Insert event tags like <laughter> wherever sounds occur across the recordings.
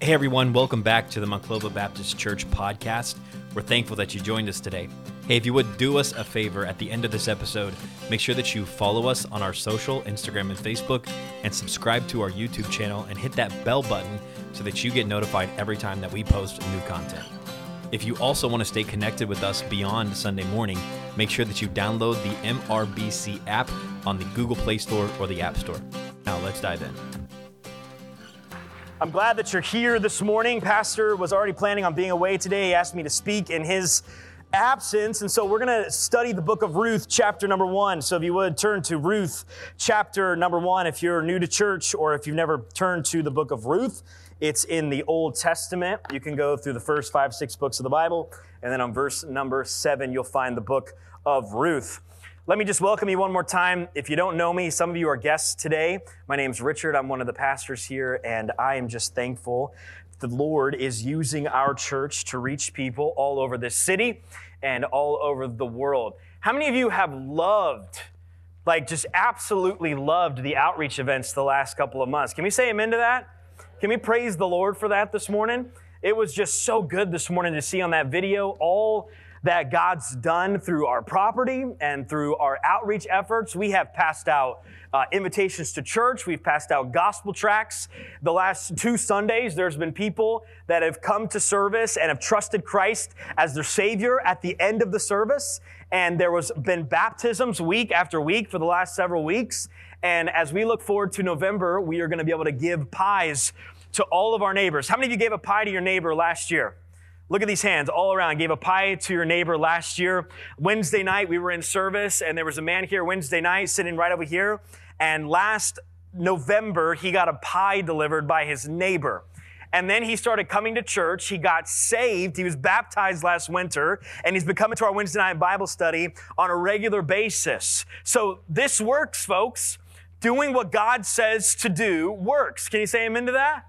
Hey everyone, welcome back to the Monclova Baptist Church podcast. We're thankful that you joined us today. Hey, if you would do us a favor at the end of this episode, make sure that you follow us on our social, Instagram and Facebook, and subscribe to our YouTube channel and hit that bell button so that you get notified every time that we post new content. If you also want to stay connected with us beyond Sunday morning, make sure that you download the MRBC app on the Google Play Store or the App Store. Now let's dive in. I'm glad that you're here this morning. Pastor was already planning on being away today. He asked me to speak in his absence. And so we're going to study the book of Ruth, chapter number one. So if you would turn to Ruth, chapter number one, if you're new to church or if you've never turned to the book of Ruth, it's in the Old Testament. You can go through the first five, six books of the Bible. And then on verse number seven, you'll find the book of Ruth. Let me just welcome you one more time. If you don't know me, some of you are guests today. My name's Richard. I'm one of the pastors here, and I am just thankful the Lord is using our church to reach people all over this city and all over the world. How many of you have loved, like just absolutely loved the outreach events the last couple of months? Can we say amen to that? Can we praise the Lord for that this morning? It was just so good this morning to see on that video all that God's done through our property and through our outreach efforts. We have passed out uh, invitations to church. We've passed out gospel tracts. The last two Sundays, there's been people that have come to service and have trusted Christ as their Savior at the end of the service. And there was been baptisms week after week for the last several weeks. And as we look forward to November, we are going to be able to give pies to all of our neighbors. How many of you gave a pie to your neighbor last year? Look at these hands all around. Gave a pie to your neighbor last year. Wednesday night, we were in service, and there was a man here Wednesday night sitting right over here. And last November, he got a pie delivered by his neighbor. And then he started coming to church. He got saved. He was baptized last winter, and he's been coming to our Wednesday night Bible study on a regular basis. So this works, folks. Doing what God says to do works. Can you say amen to that?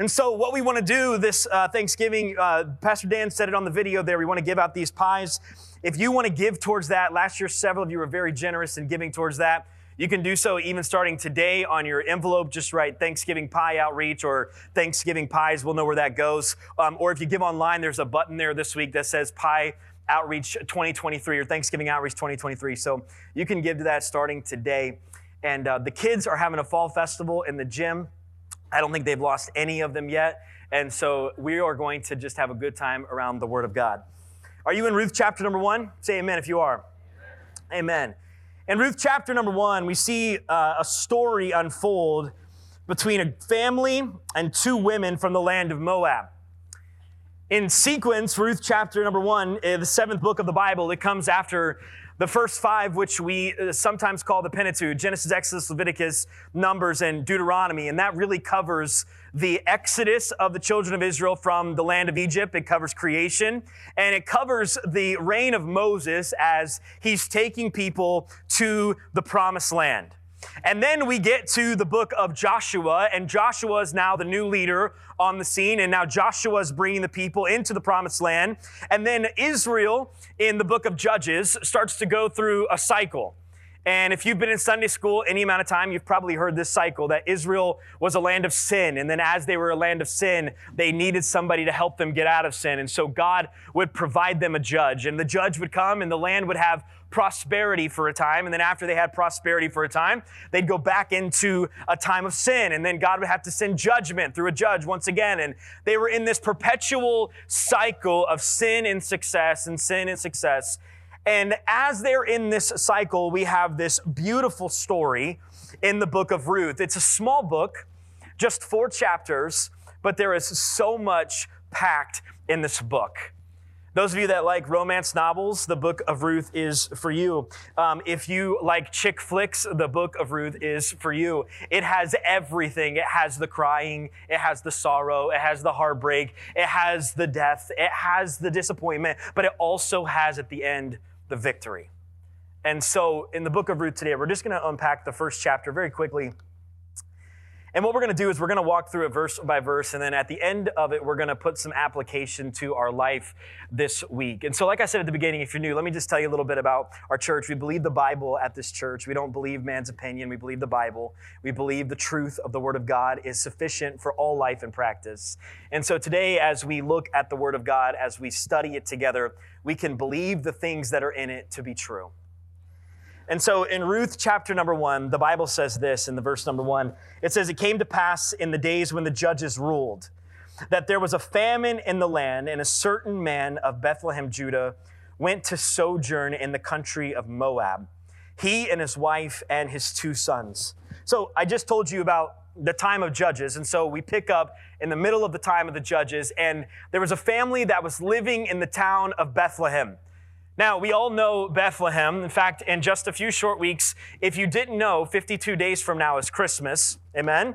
And so, what we want to do this uh, Thanksgiving, uh, Pastor Dan said it on the video there. We want to give out these pies. If you want to give towards that, last year several of you were very generous in giving towards that. You can do so even starting today on your envelope. Just write Thanksgiving Pie Outreach or Thanksgiving Pies. We'll know where that goes. Um, or if you give online, there's a button there this week that says Pie Outreach 2023 or Thanksgiving Outreach 2023. So you can give to that starting today. And uh, the kids are having a fall festival in the gym. I don't think they've lost any of them yet. And so we are going to just have a good time around the Word of God. Are you in Ruth chapter number one? Say amen if you are. Amen. In Ruth chapter number one, we see uh, a story unfold between a family and two women from the land of Moab. In sequence, Ruth chapter number one, uh, the seventh book of the Bible, it comes after the first five, which we uh, sometimes call the Pentateuch Genesis, Exodus, Leviticus, Numbers, and Deuteronomy. And that really covers the exodus of the children of Israel from the land of Egypt. It covers creation. And it covers the reign of Moses as he's taking people to the promised land. And then we get to the book of Joshua, and Joshua is now the new leader on the scene, and now Joshua is bringing the people into the promised land. And then Israel in the book of Judges starts to go through a cycle. And if you've been in Sunday school any amount of time, you've probably heard this cycle that Israel was a land of sin. And then as they were a land of sin, they needed somebody to help them get out of sin. And so God would provide them a judge. And the judge would come and the land would have prosperity for a time. And then after they had prosperity for a time, they'd go back into a time of sin. And then God would have to send judgment through a judge once again. And they were in this perpetual cycle of sin and success and sin and success. And as they're in this cycle, we have this beautiful story in the book of Ruth. It's a small book, just four chapters, but there is so much packed in this book. Those of you that like romance novels, the book of Ruth is for you. Um, if you like chick flicks, the book of Ruth is for you. It has everything. It has the crying, it has the sorrow, it has the heartbreak, it has the death, it has the disappointment, but it also has at the end the victory. And so in the book of Ruth today, we're just going to unpack the first chapter very quickly. And what we're going to do is we're going to walk through it verse by verse, and then at the end of it, we're going to put some application to our life this week. And so, like I said at the beginning, if you're new, let me just tell you a little bit about our church. We believe the Bible at this church. We don't believe man's opinion, we believe the Bible. We believe the truth of the Word of God is sufficient for all life and practice. And so, today, as we look at the Word of God, as we study it together, we can believe the things that are in it to be true. And so in Ruth chapter number one, the Bible says this in the verse number one it says, It came to pass in the days when the judges ruled that there was a famine in the land, and a certain man of Bethlehem, Judah, went to sojourn in the country of Moab, he and his wife and his two sons. So I just told you about the time of judges. And so we pick up in the middle of the time of the judges, and there was a family that was living in the town of Bethlehem. Now, we all know Bethlehem. In fact, in just a few short weeks, if you didn't know, 52 days from now is Christmas. Amen?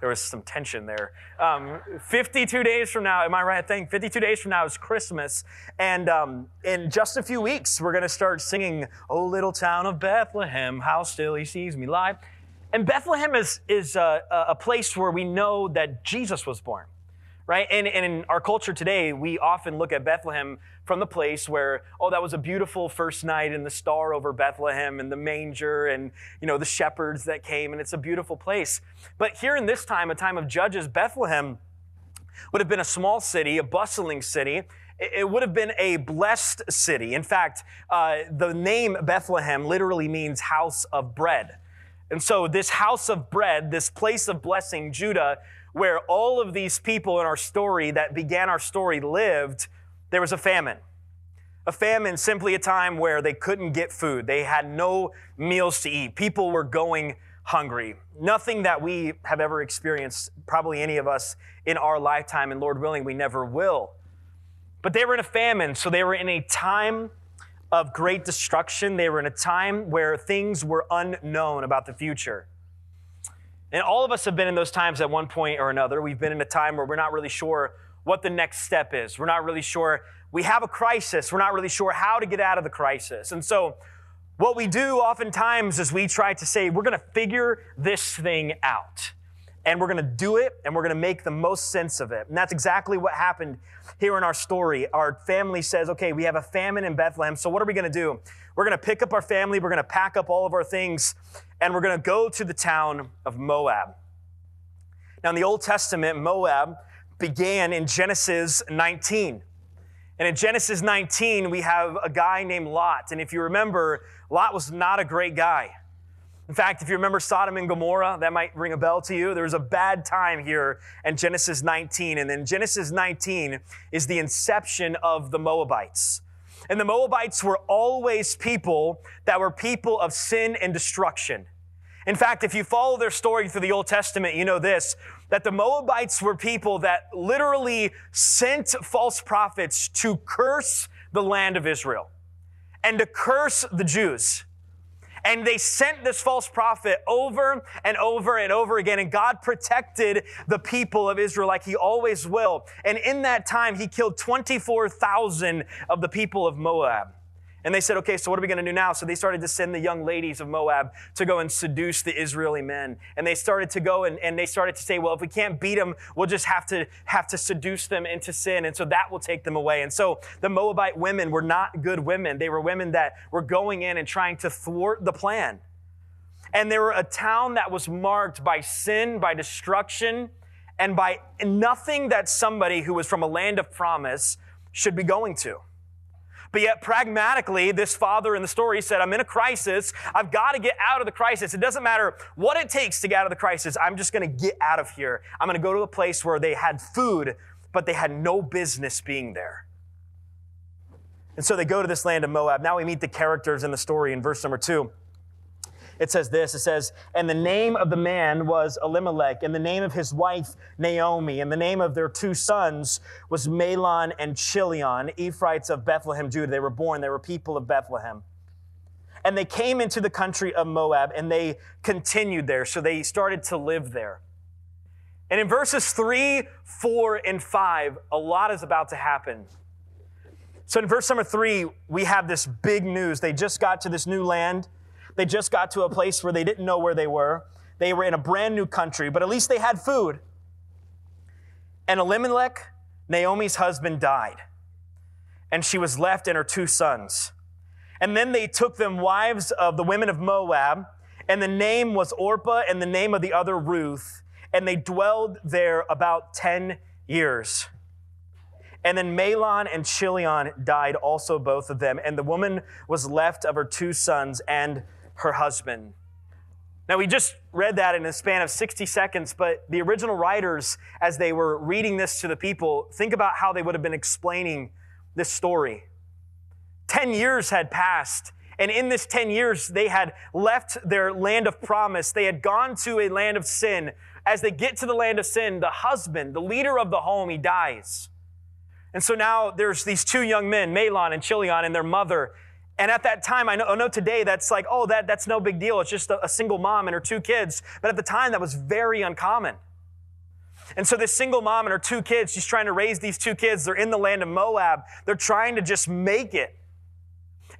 There was some tension there. Um, 52 days from now, am I right? I think 52 days from now is Christmas. And um, in just a few weeks, we're going to start singing, Oh, little town of Bethlehem, how still he sees me lie. And Bethlehem is, is a, a place where we know that Jesus was born right? And, and, in our culture today, we often look at Bethlehem from the place where, oh, that was a beautiful first night and the star over Bethlehem and the manger and, you know, the shepherds that came and it's a beautiful place. But here in this time, a time of Judges, Bethlehem would have been a small city, a bustling city. It would have been a blessed city. In fact, uh, the name Bethlehem literally means house of bread. And so, this house of bread, this place of blessing, Judah, where all of these people in our story that began our story lived, there was a famine. A famine, simply a time where they couldn't get food. They had no meals to eat. People were going hungry. Nothing that we have ever experienced, probably any of us in our lifetime, and Lord willing, we never will. But they were in a famine, so they were in a time of great destruction. They were in a time where things were unknown about the future. And all of us have been in those times at one point or another. We've been in a time where we're not really sure what the next step is. We're not really sure. We have a crisis. We're not really sure how to get out of the crisis. And so, what we do oftentimes is we try to say, we're going to figure this thing out. And we're going to do it and we're going to make the most sense of it. And that's exactly what happened here in our story. Our family says, okay, we have a famine in Bethlehem. So, what are we going to do? We're going to pick up our family, we're going to pack up all of our things, and we're going to go to the town of Moab. Now, in the Old Testament, Moab began in Genesis 19. And in Genesis 19, we have a guy named Lot. And if you remember, Lot was not a great guy. In fact, if you remember Sodom and Gomorrah, that might ring a bell to you. There was a bad time here in Genesis 19. And then Genesis 19 is the inception of the Moabites. And the Moabites were always people that were people of sin and destruction. In fact, if you follow their story through the Old Testament, you know this that the Moabites were people that literally sent false prophets to curse the land of Israel and to curse the Jews. And they sent this false prophet over and over and over again. And God protected the people of Israel like he always will. And in that time, he killed 24,000 of the people of Moab. And they said, okay, so what are we going to do now? So they started to send the young ladies of Moab to go and seduce the Israeli men. And they started to go and, and they started to say, well, if we can't beat them, we'll just have to have to seduce them into sin. And so that will take them away. And so the Moabite women were not good women. They were women that were going in and trying to thwart the plan. And they were a town that was marked by sin, by destruction, and by nothing that somebody who was from a land of promise should be going to. But yet, pragmatically, this father in the story said, I'm in a crisis. I've got to get out of the crisis. It doesn't matter what it takes to get out of the crisis. I'm just going to get out of here. I'm going to go to a place where they had food, but they had no business being there. And so they go to this land of Moab. Now we meet the characters in the story in verse number two it says this it says, And the name of the man was Elimelech, and the name of his wife Naomi, and the name of their two sons was Mahlon and Chilion, Ephrathites of Bethlehem, Judah. They were born, they were people of Bethlehem. And they came into the country of Moab and they continued there. So they started to live there. And in verses three, four, and five, a lot is about to happen. So in verse number three, we have this big news. They just got to this new land. They just got to a place where they didn't know where they were. They were in a brand new country, but at least they had food. And Elimelech, Naomi's husband, died, and she was left and her two sons. And then they took them wives of the women of Moab, and the name was Orpah, and the name of the other Ruth, and they dwelled there about 10 years. And then Mahlon and Chilion died also, both of them. And the woman was left of her two sons and her husband. Now, we just read that in a span of 60 seconds, but the original writers, as they were reading this to the people, think about how they would have been explaining this story. 10 years had passed, and in this 10 years, they had left their land of promise. They had gone to a land of sin. As they get to the land of sin, the husband, the leader of the home, he dies. And so now there's these two young men, Mahlon and Chilion, and their mother. And at that time, I know, I know today that's like, oh, that, that's no big deal. It's just a, a single mom and her two kids. But at the time, that was very uncommon. And so this single mom and her two kids, she's trying to raise these two kids. They're in the land of Moab. They're trying to just make it.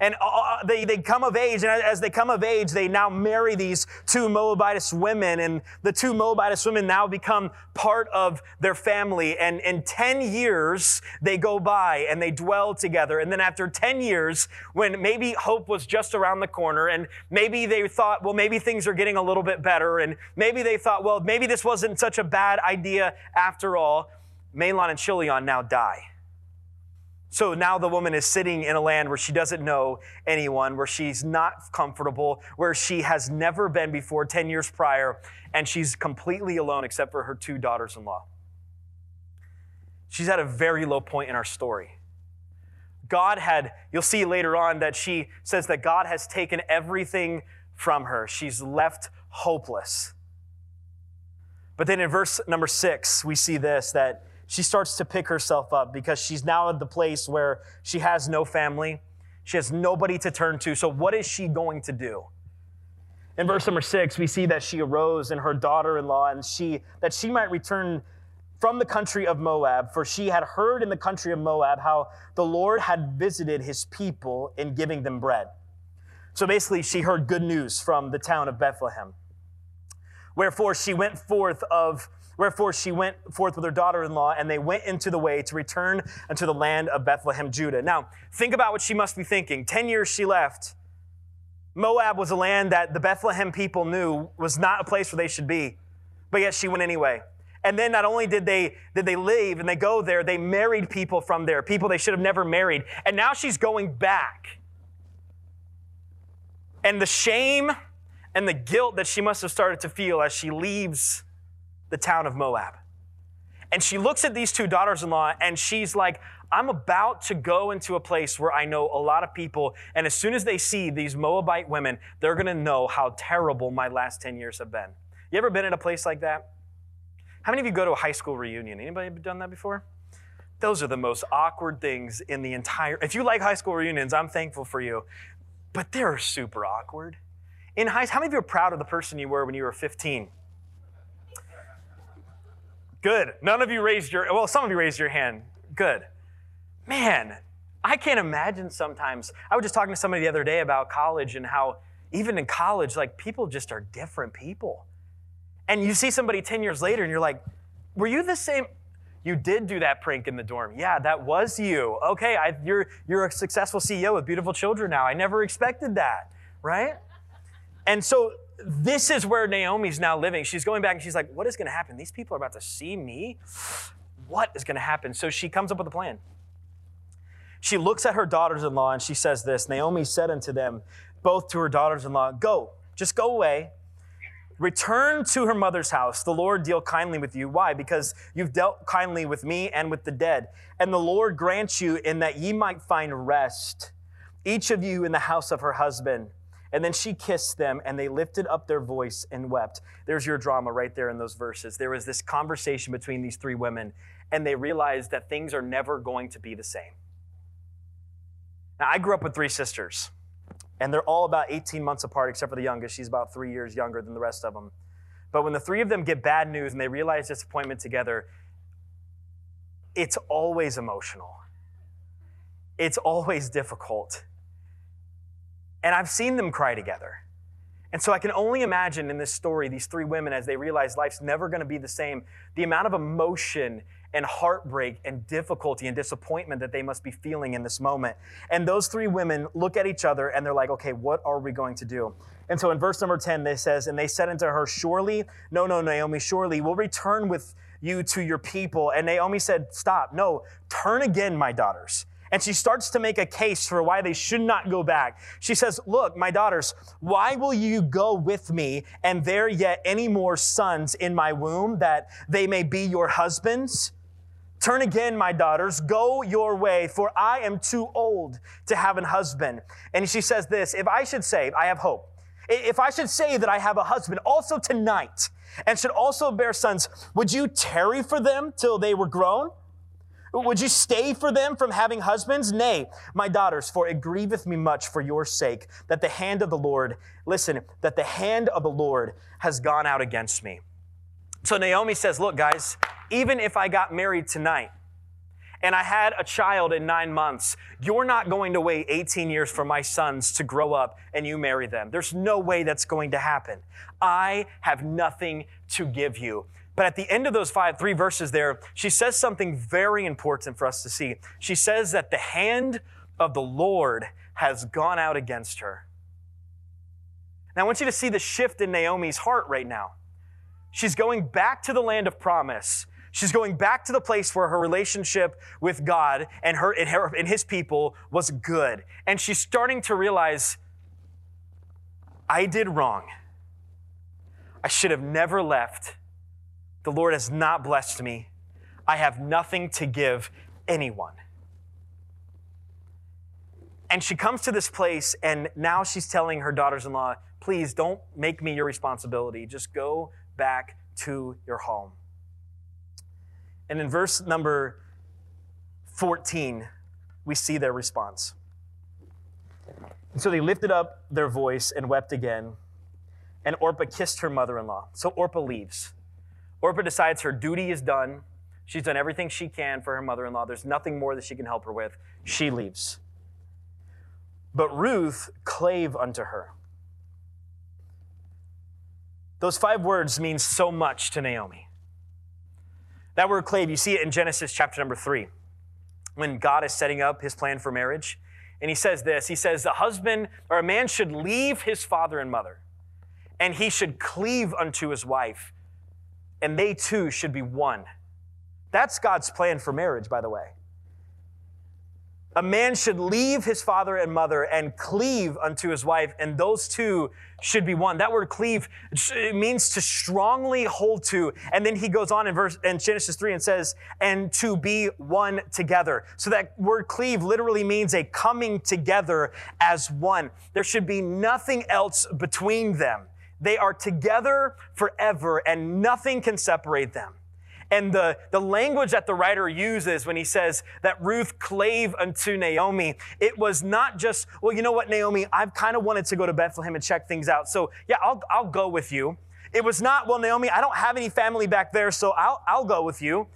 And uh, uh, they, they come of age, and as they come of age, they now marry these two Moabitess women, and the two Moabitess women now become part of their family. And in 10 years, they go by and they dwell together. And then after 10 years, when maybe hope was just around the corner, and maybe they thought, well, maybe things are getting a little bit better, and maybe they thought, well, maybe this wasn't such a bad idea after all, Mahlon and Chilion now die. So now the woman is sitting in a land where she doesn't know anyone, where she's not comfortable, where she has never been before 10 years prior, and she's completely alone except for her two daughters in law. She's at a very low point in our story. God had, you'll see later on that she says that God has taken everything from her. She's left hopeless. But then in verse number six, we see this that she starts to pick herself up because she's now at the place where she has no family. She has nobody to turn to. So, what is she going to do? In verse number six, we see that she arose and her daughter in law, and she, that she might return from the country of Moab, for she had heard in the country of Moab how the Lord had visited his people in giving them bread. So basically, she heard good news from the town of Bethlehem. Wherefore she went forth of Wherefore she went forth with her daughter in law, and they went into the way to return unto the land of Bethlehem, Judah. Now, think about what she must be thinking. Ten years she left. Moab was a land that the Bethlehem people knew was not a place where they should be, but yet she went anyway. And then not only did they did they leave and they go there, they married people from there, people they should have never married. And now she's going back. And the shame and the guilt that she must have started to feel as she leaves the town of Moab. And she looks at these two daughters in law and she's like, I'm about to go into a place where I know a lot of people. And as soon as they see these Moabite women, they're going to know how terrible my last 10 years have been. You ever been in a place like that? How many of you go to a high school reunion? Anybody done that before? Those are the most awkward things in the entire. If you like high school reunions, I'm thankful for you, but they're super awkward. In high, how many of you are proud of the person you were when you were 15? Good. None of you raised your, well, some of you raised your hand. Good. Man, I can't imagine sometimes. I was just talking to somebody the other day about college and how even in college, like people just are different people. And you see somebody 10 years later and you're like, were you the same? You did do that prank in the dorm. Yeah, that was you. Okay, I, you're, you're a successful CEO with beautiful children now. I never expected that, right? And so this is where Naomi's now living. She's going back and she's like, What is going to happen? These people are about to see me. What is going to happen? So she comes up with a plan. She looks at her daughters in law and she says this Naomi said unto them, both to her daughters in law, Go, just go away. Return to her mother's house. The Lord deal kindly with you. Why? Because you've dealt kindly with me and with the dead. And the Lord grant you in that ye might find rest, each of you in the house of her husband. And then she kissed them, and they lifted up their voice and wept. There's your drama right there in those verses. There was this conversation between these three women, and they realized that things are never going to be the same. Now, I grew up with three sisters, and they're all about 18 months apart, except for the youngest. She's about three years younger than the rest of them. But when the three of them get bad news and they realize disappointment together, it's always emotional. It's always difficult. And I've seen them cry together. And so I can only imagine in this story, these three women, as they realize life's never going to be the same, the amount of emotion and heartbreak and difficulty and disappointment that they must be feeling in this moment. And those three women look at each other and they're like, okay, what are we going to do? And so in verse number 10, they says, and they said unto her, surely, no, no, Naomi, surely we'll return with you to your people. And Naomi said, stop, no, turn again, my daughters and she starts to make a case for why they should not go back. She says, Look, my daughters, why will you go with me and there yet any more sons in my womb that they may be your husbands? Turn again, my daughters, go your way, for I am too old to have an husband. And she says this If I should say, I have hope. If I should say that I have a husband also tonight and should also bear sons, would you tarry for them till they were grown? Would you stay for them from having husbands? Nay, my daughters, for it grieveth me much for your sake that the hand of the Lord, listen, that the hand of the Lord has gone out against me. So Naomi says, Look, guys, even if I got married tonight, and I had a child in nine months, you're not going to wait 18 years for my sons to grow up and you marry them. There's no way that's going to happen. I have nothing to give you. But at the end of those five, three verses there, she says something very important for us to see. She says that the hand of the Lord has gone out against her. Now, I want you to see the shift in Naomi's heart right now. She's going back to the land of promise. She's going back to the place where her relationship with God and her and, her, and his people was good. And she's starting to realize, I did wrong. I should have never left. The Lord has not blessed me. I have nothing to give anyone. And she comes to this place, and now she's telling her daughters in law, please don't make me your responsibility. Just go back to your home. And in verse number 14, we see their response. And so they lifted up their voice and wept again. And Orpah kissed her mother in law. So Orpah leaves. Orpah decides her duty is done. She's done everything she can for her mother in law. There's nothing more that she can help her with. She leaves. But Ruth clave unto her. Those five words mean so much to Naomi. That word clave, you see it in Genesis chapter number three, when God is setting up his plan for marriage. And he says this He says, A husband or a man should leave his father and mother, and he should cleave unto his wife, and they two should be one. That's God's plan for marriage, by the way. A man should leave his father and mother and cleave unto his wife, and those two should be one. That word cleave means to strongly hold to. And then he goes on in verse in Genesis 3 and says, and to be one together. So that word cleave literally means a coming together as one. There should be nothing else between them. They are together forever and nothing can separate them. And the, the language that the writer uses when he says that Ruth clave unto Naomi, it was not just, well, you know what, Naomi, I've kind of wanted to go to Bethlehem and check things out. So yeah, I'll, I'll go with you. It was not, well, Naomi, I don't have any family back there, so I'll, I'll go with you.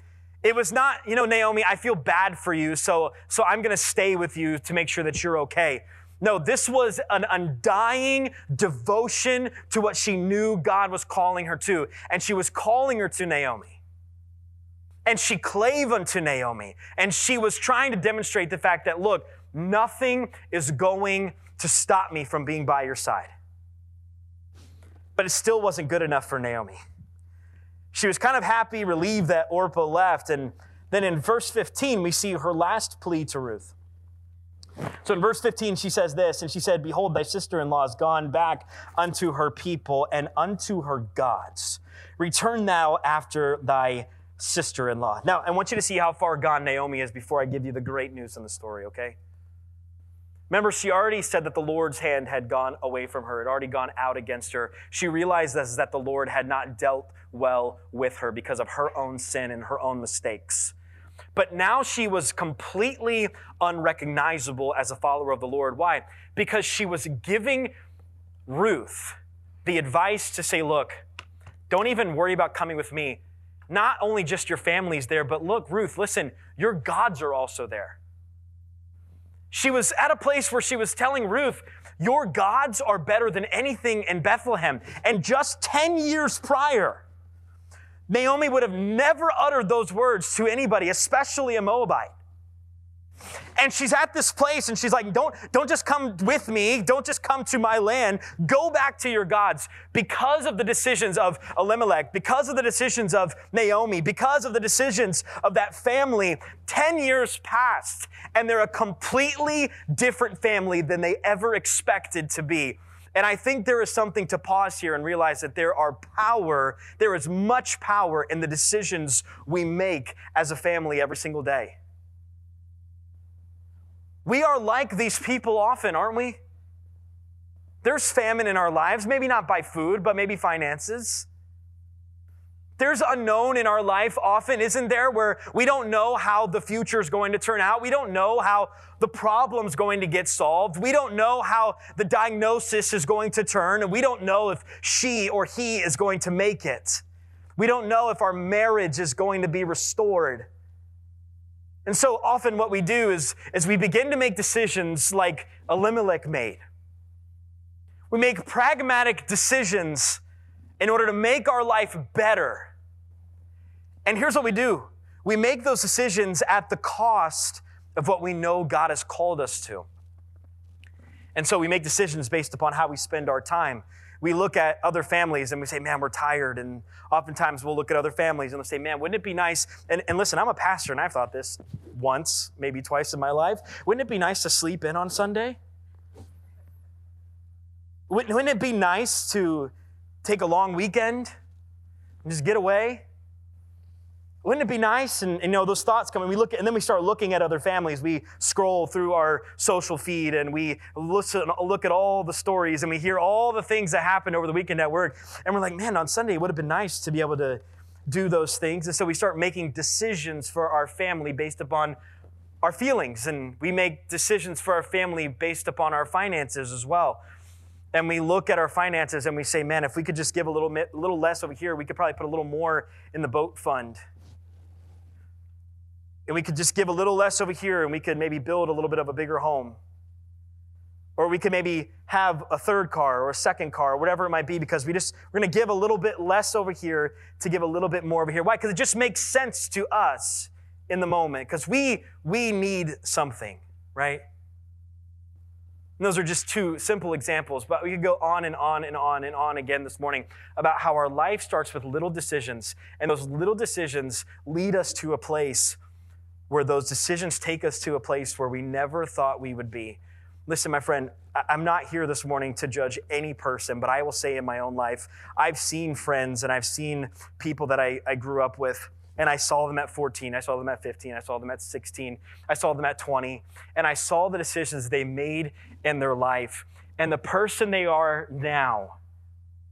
It was not, you know, Naomi, I feel bad for you, so, so I'm going to stay with you to make sure that you're okay. No, this was an undying devotion to what she knew God was calling her to. And she was calling her to Naomi. And she clave unto Naomi. And she was trying to demonstrate the fact that, look, nothing is going to stop me from being by your side. But it still wasn't good enough for Naomi. She was kind of happy, relieved that Orpah left. And then in verse 15, we see her last plea to Ruth. So in verse 15, she says this, and she said, Behold, thy sister in law is gone back unto her people and unto her gods. Return now after thy sister in law. Now, I want you to see how far gone Naomi is before I give you the great news in the story, okay? Remember, she already said that the Lord's hand had gone away from her, had already gone out against her. She realized this, that the Lord had not dealt well with her because of her own sin and her own mistakes. But now she was completely unrecognizable as a follower of the Lord. Why? Because she was giving Ruth the advice to say, look, don't even worry about coming with me. Not only just your family's there, but look, Ruth, listen, your gods are also there. She was at a place where she was telling Ruth, Your gods are better than anything in Bethlehem. And just 10 years prior, Naomi would have never uttered those words to anybody, especially a Moabite. And she's at this place and she's like, don't, don't just come with me. Don't just come to my land. Go back to your gods. Because of the decisions of Elimelech, because of the decisions of Naomi, because of the decisions of that family, 10 years passed and they're a completely different family than they ever expected to be. And I think there is something to pause here and realize that there are power, there is much power in the decisions we make as a family every single day. We are like these people often, aren't we? There's famine in our lives, maybe not by food, but maybe finances. There's unknown in our life often, isn't there, where we don't know how the future is going to turn out. We don't know how the problem's going to get solved. We don't know how the diagnosis is going to turn, and we don't know if she or he is going to make it. We don't know if our marriage is going to be restored. And so often what we do is, is we begin to make decisions like Elimelech made. We make pragmatic decisions in order to make our life better. And here's what we do. We make those decisions at the cost of what we know God has called us to. And so we make decisions based upon how we spend our time we look at other families and we say, man, we're tired. And oftentimes we'll look at other families and we'll say, man, wouldn't it be nice? And, and listen, I'm a pastor and I've thought this once, maybe twice in my life. Wouldn't it be nice to sleep in on Sunday? Wouldn't, wouldn't it be nice to take a long weekend and just get away? Wouldn't it be nice? And, and, you know, those thoughts come and we look at, and then we start looking at other families. We scroll through our social feed and we listen, look at all the stories and we hear all the things that happened over the weekend at work. And we're like, man, on Sunday it would have been nice to be able to do those things. And so we start making decisions for our family based upon our feelings. And we make decisions for our family based upon our finances as well. And we look at our finances and we say, man, if we could just give a little, little less over here, we could probably put a little more in the boat fund and we could just give a little less over here and we could maybe build a little bit of a bigger home. Or we could maybe have a third car or a second car or whatever it might be because we just, we're going to give a little bit less over here to give a little bit more over here. Why? Because it just makes sense to us in the moment because we, we need something, right? And those are just two simple examples, but we could go on and on and on and on again this morning about how our life starts with little decisions, and those little decisions lead us to a place where those decisions take us to a place where we never thought we would be. Listen, my friend, I'm not here this morning to judge any person, but I will say in my own life, I've seen friends and I've seen people that I, I grew up with, and I saw them at 14, I saw them at 15, I saw them at 16, I saw them at 20, and I saw the decisions they made in their life. And the person they are now,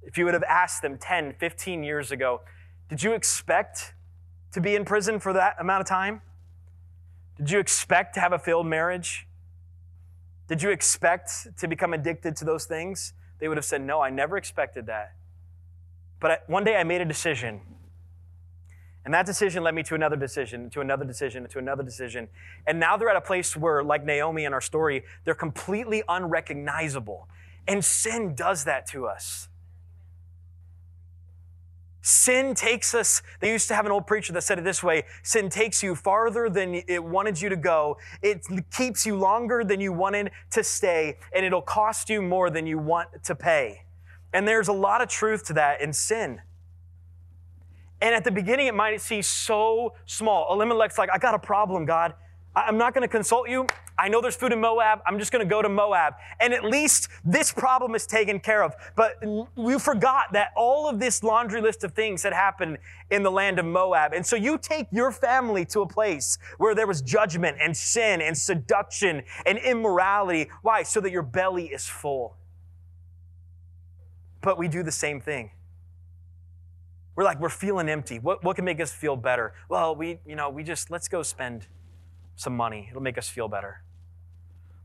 if you would have asked them 10, 15 years ago, did you expect to be in prison for that amount of time? Did you expect to have a failed marriage? Did you expect to become addicted to those things? They would have said, No, I never expected that. But one day I made a decision. And that decision led me to another decision, to another decision, to another decision. And now they're at a place where, like Naomi in our story, they're completely unrecognizable. And sin does that to us. Sin takes us, they used to have an old preacher that said it this way sin takes you farther than it wanted you to go. It keeps you longer than you wanted to stay, and it'll cost you more than you want to pay. And there's a lot of truth to that in sin. And at the beginning, it might seem so small. Elimelech's like, I got a problem, God. I'm not going to consult you. I know there's food in Moab. I'm just going to go to Moab. And at least this problem is taken care of. But we forgot that all of this laundry list of things had happened in the land of Moab. And so you take your family to a place where there was judgment and sin and seduction and immorality. Why? So that your belly is full. But we do the same thing. We're like, we're feeling empty. What, what can make us feel better? Well, we, you know, we just, let's go spend some money. It'll make us feel better.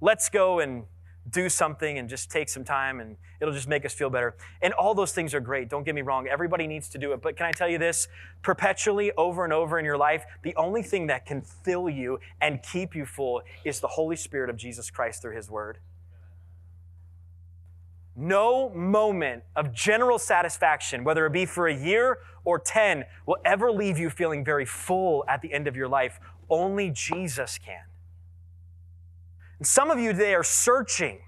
Let's go and do something and just take some time and it'll just make us feel better. And all those things are great. Don't get me wrong. Everybody needs to do it. But can I tell you this? Perpetually, over and over in your life, the only thing that can fill you and keep you full is the Holy Spirit of Jesus Christ through His Word. No moment of general satisfaction, whether it be for a year or 10, will ever leave you feeling very full at the end of your life. Only Jesus can. And some of you today are searching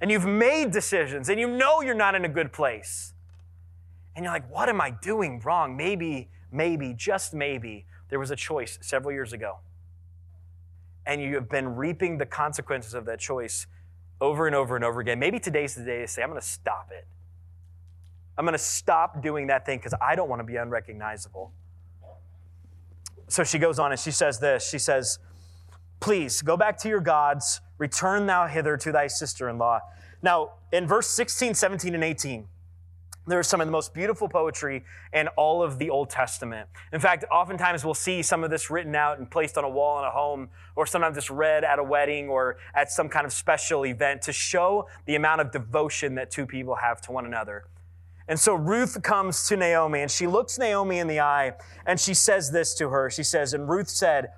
and you've made decisions and you know you're not in a good place. And you're like, what am I doing wrong? Maybe, maybe, just maybe, there was a choice several years ago. And you have been reaping the consequences of that choice over and over and over again. Maybe today's the day to say, I'm going to stop it. I'm going to stop doing that thing because I don't want to be unrecognizable. So she goes on and she says this She says, Please go back to your gods, return thou hither to thy sister in law. Now, in verse 16, 17, and 18, there's some of the most beautiful poetry in all of the Old Testament. In fact, oftentimes we'll see some of this written out and placed on a wall in a home, or sometimes it's read at a wedding or at some kind of special event to show the amount of devotion that two people have to one another. And so Ruth comes to Naomi and she looks Naomi in the eye and she says this to her. She says, And Ruth said,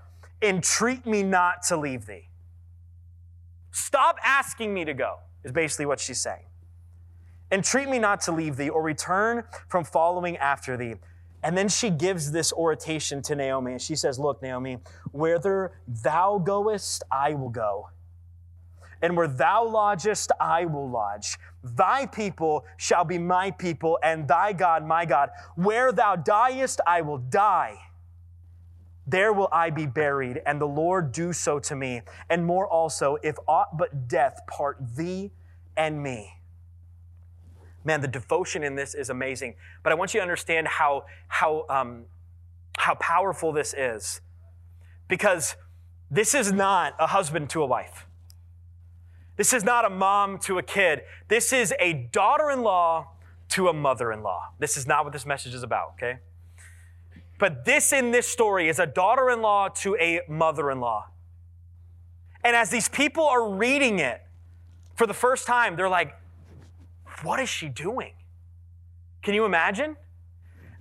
Entreat me not to leave thee. Stop asking me to go, is basically what she's saying. Entreat me not to leave thee or return from following after thee. And then she gives this oration to Naomi. And she says, Look, Naomi, whither thou goest, I will go. And where thou lodgest, I will lodge. Thy people shall be my people, and thy God my God. Where thou diest, I will die. There will I be buried, and the Lord do so to me, and more also, if aught but death part thee and me. Man, the devotion in this is amazing. But I want you to understand how, how, um, how powerful this is. Because this is not a husband to a wife. This is not a mom to a kid. This is a daughter in law to a mother in law. This is not what this message is about, okay? But this in this story is a daughter in law to a mother in law. And as these people are reading it for the first time, they're like, what is she doing? Can you imagine?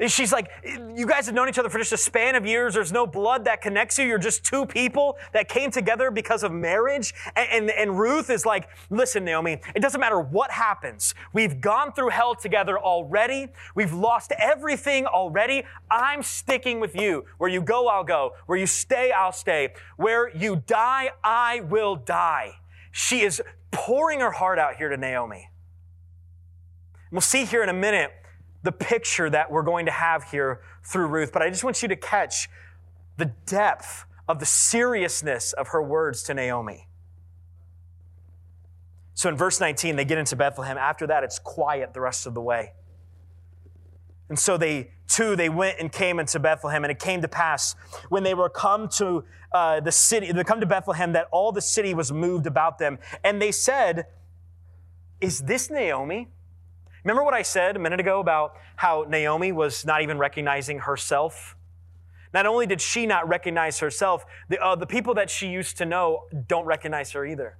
She's like, you guys have known each other for just a span of years. There's no blood that connects you. You're just two people that came together because of marriage. And, and, and, Ruth is like, listen, Naomi, it doesn't matter what happens. We've gone through hell together already. We've lost everything already. I'm sticking with you. Where you go, I'll go. Where you stay, I'll stay. Where you die, I will die. She is pouring her heart out here to Naomi. We'll see here in a minute the picture that we're going to have here through Ruth, but I just want you to catch the depth of the seriousness of her words to Naomi. So in verse 19, they get into Bethlehem. After that, it's quiet the rest of the way. And so they, too, they went and came into Bethlehem. And it came to pass when they were come to uh, the city, they come to Bethlehem, that all the city was moved about them. And they said, Is this Naomi? Remember what I said a minute ago about how Naomi was not even recognizing herself? Not only did she not recognize herself, the, uh, the people that she used to know don't recognize her either.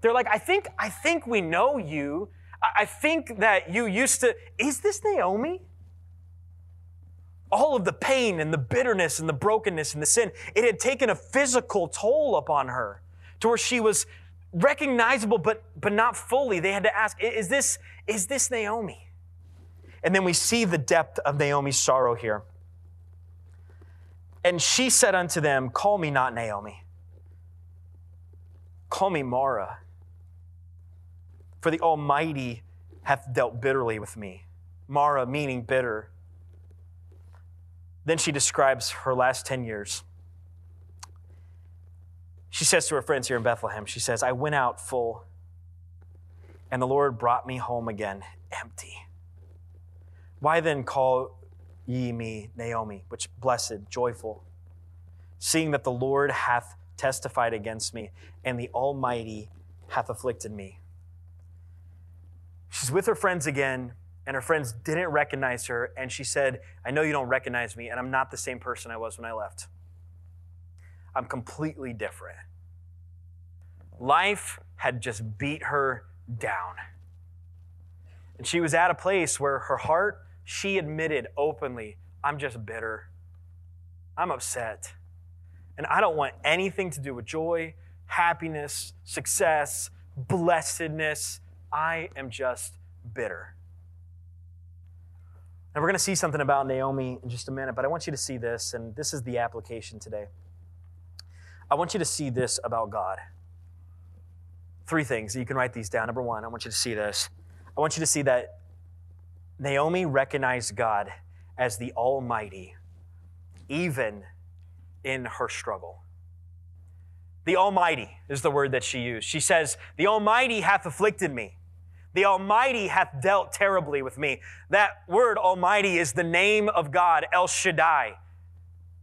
They're like, I think, I think we know you. I, I think that you used to. Is this Naomi? All of the pain and the bitterness and the brokenness and the sin, it had taken a physical toll upon her to where she was recognizable, but, but not fully. They had to ask, is this, is this Naomi? And then we see the depth of Naomi's sorrow here. And she said unto them, Call me not Naomi. Call me Mara. For the Almighty hath dealt bitterly with me. Mara meaning bitter. Then she describes her last 10 years. She says to her friends here in Bethlehem, she says, I went out full, and the Lord brought me home again empty. Why then call ye me Naomi, which blessed, joyful, seeing that the Lord hath testified against me, and the Almighty hath afflicted me? She's with her friends again, and her friends didn't recognize her, and she said, I know you don't recognize me, and I'm not the same person I was when I left. I'm completely different. Life had just beat her down. And she was at a place where her heart, she admitted openly, I'm just bitter. I'm upset. And I don't want anything to do with joy, happiness, success, blessedness, I am just bitter. And we're going to see something about Naomi in just a minute, but I want you to see this, and this is the application today. I want you to see this about God. Three things. You can write these down. Number one, I want you to see this. I want you to see that Naomi recognized God as the Almighty, even in her struggle. The Almighty is the word that she used. She says, The Almighty hath afflicted me. The Almighty hath dealt terribly with me. That word Almighty is the name of God, El Shaddai.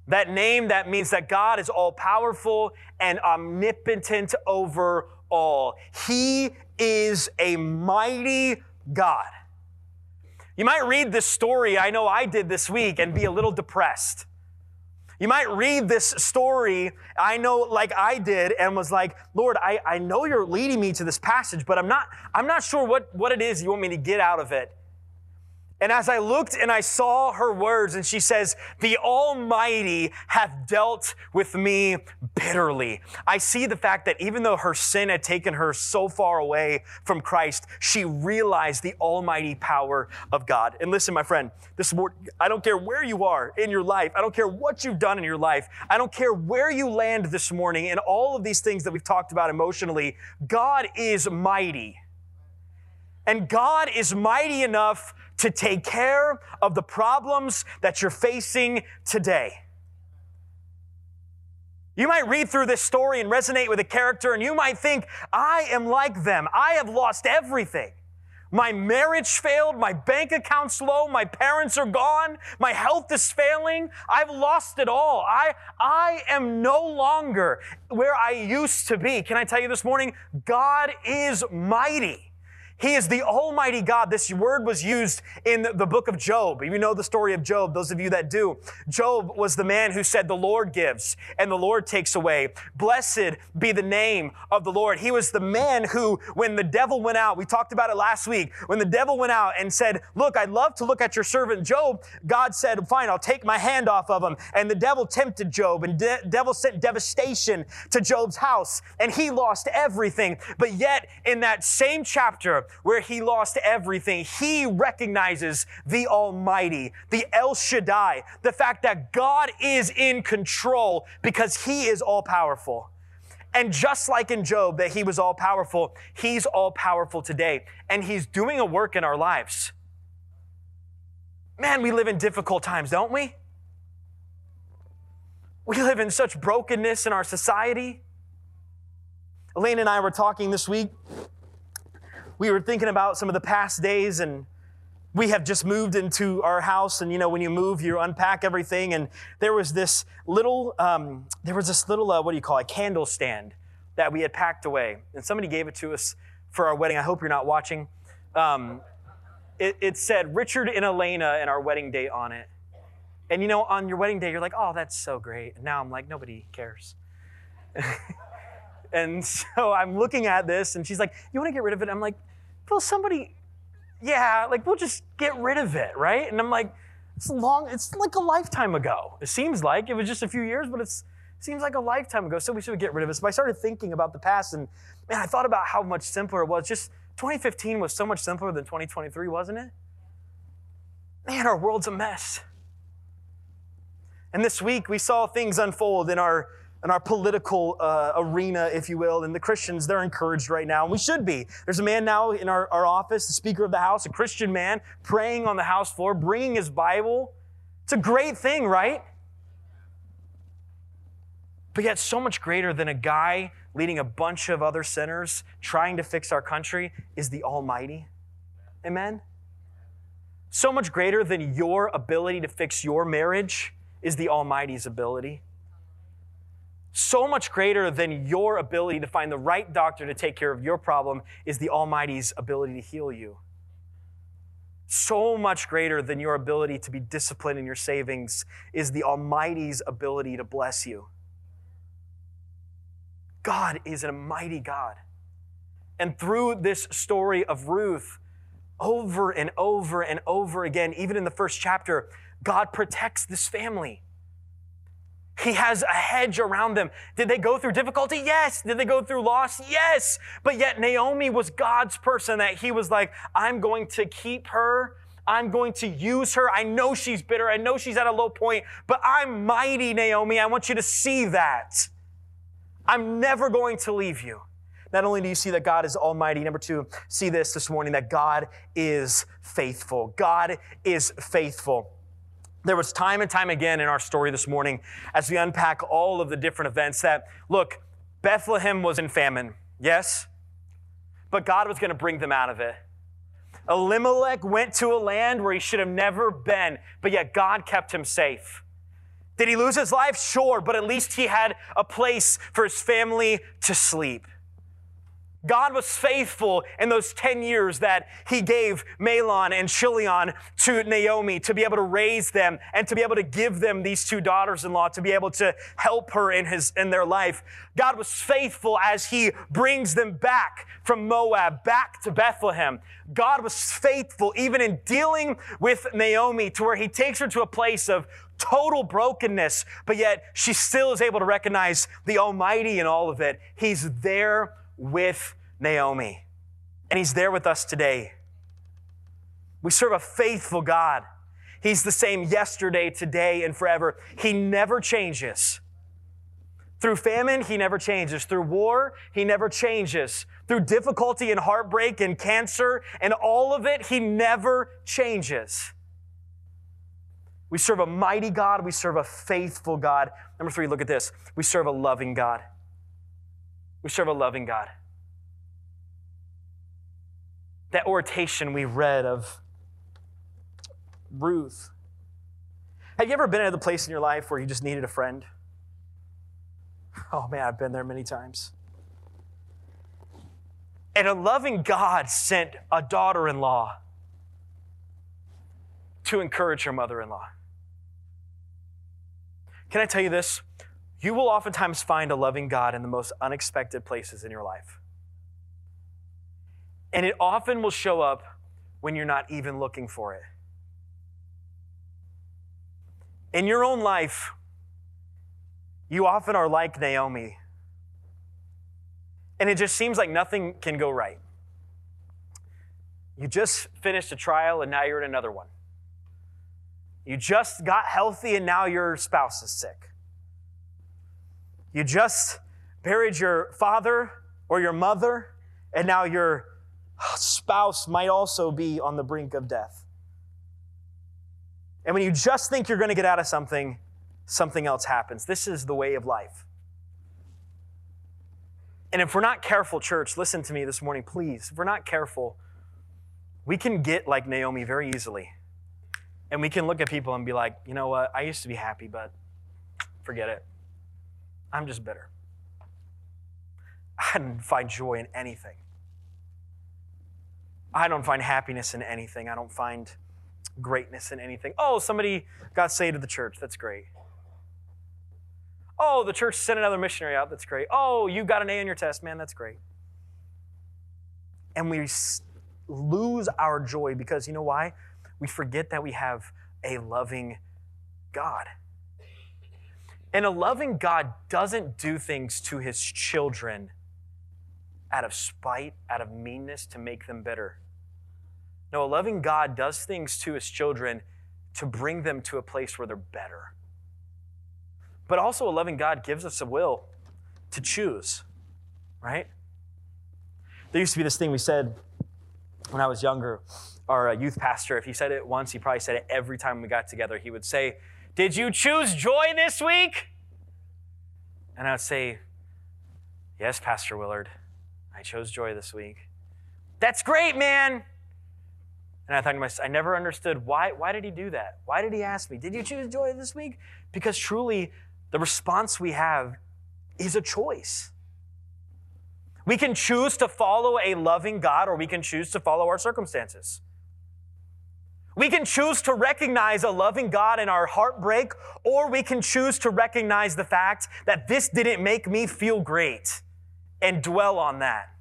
That name that means that God is all powerful and omnipotent over all. He is a mighty God. You might read this story, I know I did this week, and be a little depressed. You might read this story, I know like I did, and was like, Lord, I, I know you're leading me to this passage, but I'm not, I'm not sure what, what it is you want me to get out of it. And as I looked and I saw her words, and she says, The Almighty hath dealt with me bitterly. I see the fact that even though her sin had taken her so far away from Christ, she realized the almighty power of God. And listen, my friend, this I don't care where you are in your life. I don't care what you've done in your life. I don't care where you land this morning in all of these things that we've talked about emotionally. God is mighty. And God is mighty enough to take care of the problems that you're facing today. You might read through this story and resonate with a character, and you might think, I am like them. I have lost everything. My marriage failed. My bank account's low. My parents are gone. My health is failing. I've lost it all. I, I am no longer where I used to be. Can I tell you this morning? God is mighty. He is the Almighty God. This word was used in the book of Job. You know the story of Job, those of you that do. Job was the man who said, The Lord gives and the Lord takes away. Blessed be the name of the Lord. He was the man who, when the devil went out, we talked about it last week, when the devil went out and said, Look, I'd love to look at your servant Job, God said, Fine, I'll take my hand off of him. And the devil tempted Job, and the devil sent devastation to Job's house, and he lost everything. But yet, in that same chapter, where he lost everything, he recognizes the Almighty, the El Shaddai, the fact that God is in control because he is all powerful. And just like in Job, that he was all powerful, he's all powerful today. And he's doing a work in our lives. Man, we live in difficult times, don't we? We live in such brokenness in our society. Elaine and I were talking this week we were thinking about some of the past days and we have just moved into our house and you know when you move you unpack everything. And there was this little um, there was this little uh, what do you call it? Candle stand that we had packed away. And somebody gave it to us for our wedding. I hope you're not watching. Um, it, it said richard and elena and our wedding date on it. And you know on your wedding day you're like oh that's so great. And now i'm like nobody cares <laughs> And <laughs> so I'm looking at this, and she's like, You want to get rid of it? I'm like, Well, somebody, yeah, like we'll just get rid of it, right? And I'm like, It's long, it's like a lifetime ago. It seems like it was just a few years, but it seems like a lifetime ago. So we should get rid of it. So I started thinking about the past, and man, I thought about how much simpler it was. Just 2015 was so much simpler than 2023, wasn't it? Man, our world's a mess. And this week we saw things unfold in our in our political uh, arena, if you will. And the Christians, they're encouraged right now, and we should be. There's a man now in our, our office, the Speaker of the House, a Christian man, praying on the House floor, bringing his Bible. It's a great thing, right? But yet, so much greater than a guy leading a bunch of other sinners trying to fix our country is the Almighty. Amen? So much greater than your ability to fix your marriage is the Almighty's ability so much greater than your ability to find the right doctor to take care of your problem is the Almighty's ability to heal you. So much greater than your ability to be disciplined in your savings is the Almighty's ability to bless you. God is a mighty God. And through this story of Ruth, over and over and over again, even in the first chapter, God protects this family. He has a hedge around them. Did they go through difficulty? Yes. Did they go through loss? Yes. But yet Naomi was God's person that he was like, I'm going to keep her. I'm going to use her. I know she's bitter. I know she's at a low point, but I'm mighty, Naomi. I want you to see that. I'm never going to leave you. Not only do you see that God is almighty, number two, see this this morning that God is faithful. God is faithful. There was time and time again in our story this morning as we unpack all of the different events that, look, Bethlehem was in famine, yes, but God was going to bring them out of it. Elimelech went to a land where he should have never been, but yet God kept him safe. Did he lose his life? Sure, but at least he had a place for his family to sleep. God was faithful in those 10 years that he gave Mahlon and Chilion to Naomi to be able to raise them and to be able to give them these two daughters-in-law to be able to help her in his in their life. God was faithful as he brings them back from Moab back to Bethlehem. God was faithful even in dealing with Naomi to where he takes her to a place of total brokenness, but yet she still is able to recognize the Almighty in all of it. He's there with Naomi. And He's there with us today. We serve a faithful God. He's the same yesterday, today, and forever. He never changes. Through famine, He never changes. Through war, He never changes. Through difficulty and heartbreak and cancer and all of it, He never changes. We serve a mighty God. We serve a faithful God. Number three, look at this. We serve a loving God. We serve a loving God. That oration we read of Ruth. Have you ever been at the place in your life where you just needed a friend? Oh man, I've been there many times. And a loving God sent a daughter in law to encourage her mother in law. Can I tell you this? You will oftentimes find a loving God in the most unexpected places in your life. And it often will show up when you're not even looking for it. In your own life, you often are like Naomi. And it just seems like nothing can go right. You just finished a trial and now you're in another one. You just got healthy and now your spouse is sick. You just buried your father or your mother, and now your spouse might also be on the brink of death. And when you just think you're going to get out of something, something else happens. This is the way of life. And if we're not careful, church, listen to me this morning, please. If we're not careful, we can get like Naomi very easily. And we can look at people and be like, you know what? I used to be happy, but forget it. I'm just bitter. I don't find joy in anything. I don't find happiness in anything. I don't find greatness in anything. Oh, somebody got saved at the church. That's great. Oh, the church sent another missionary out. That's great. Oh, you got an A in your test. Man, that's great. And we lose our joy because you know why? We forget that we have a loving God. And a loving God doesn't do things to his children out of spite, out of meanness to make them bitter. No, a loving God does things to his children to bring them to a place where they're better. But also, a loving God gives us a will to choose, right? There used to be this thing we said when I was younger. Our uh, youth pastor, if he said it once, he probably said it every time we got together. He would say, did you choose joy this week? And I would say, Yes, Pastor Willard, I chose joy this week. That's great, man. And I thought to myself, I never understood why, why did he do that? Why did he ask me, Did you choose joy this week? Because truly, the response we have is a choice. We can choose to follow a loving God or we can choose to follow our circumstances. We can choose to recognize a loving God in our heartbreak, or we can choose to recognize the fact that this didn't make me feel great and dwell on that.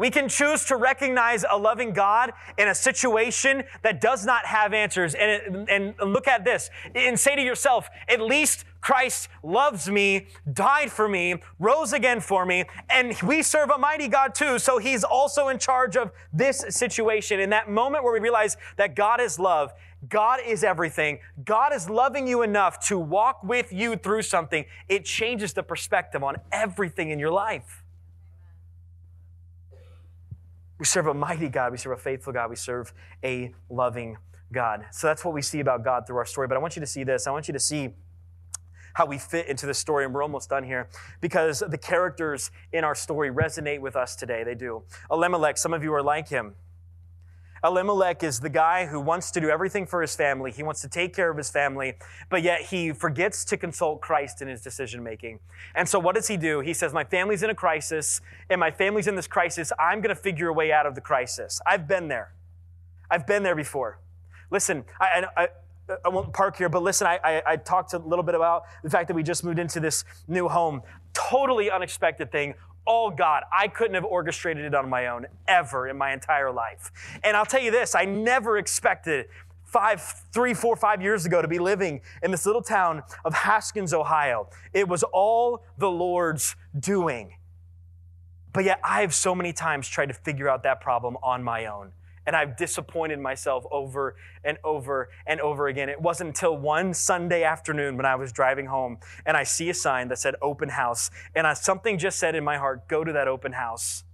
We can choose to recognize a loving God in a situation that does not have answers and, and look at this and say to yourself, at least Christ loves me, died for me, rose again for me, and we serve a mighty God too. So he's also in charge of this situation. In that moment where we realize that God is love, God is everything, God is loving you enough to walk with you through something, it changes the perspective on everything in your life. We serve a mighty God. We serve a faithful God. We serve a loving God. So that's what we see about God through our story. But I want you to see this. I want you to see how we fit into the story, and we're almost done here because the characters in our story resonate with us today. They do. Elimelech, some of you are like him. Elimelech is the guy who wants to do everything for his family. He wants to take care of his family, but yet he forgets to consult Christ in his decision making. And so what does he do? He says, My family's in a crisis, and my family's in this crisis. I'm going to figure a way out of the crisis. I've been there. I've been there before. Listen, I, I, I won't park here, but listen, I, I, I, talked a little bit about the fact that we just moved into this new home. Totally unexpected thing all God. I couldn't have orchestrated it on my own ever in my entire life. And I'll tell you this I never expected five, three, four, five years ago to be living in this little town of Haskins, Ohio. It was all the Lord's doing. But yet, I have so many times tried to figure out that problem on my own and I've disappointed myself over and over and over again. It wasn't until one Sunday afternoon when I was driving home and I see a sign that said open house, and I, something just said in my heart, go to that open house.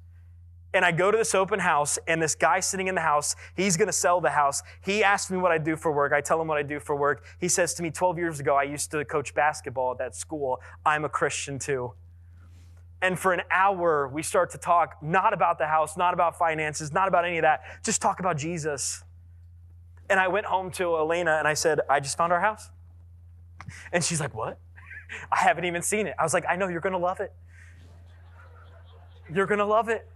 And I go to this open house, and this guy sitting in the house, he's gonna sell the house. He asks me what I do for work. I tell him what I do for work. He says to me, 12 years ago, I used to coach basketball at that school. I'm a Christian too. And for an hour, we start to talk not about the house, not about finances, not about any of that, just talk about Jesus. And I went home to Elena and I said, I just found our house. And she's like, What? I haven't even seen it. I was like, I know you're gonna love it. You're gonna love it.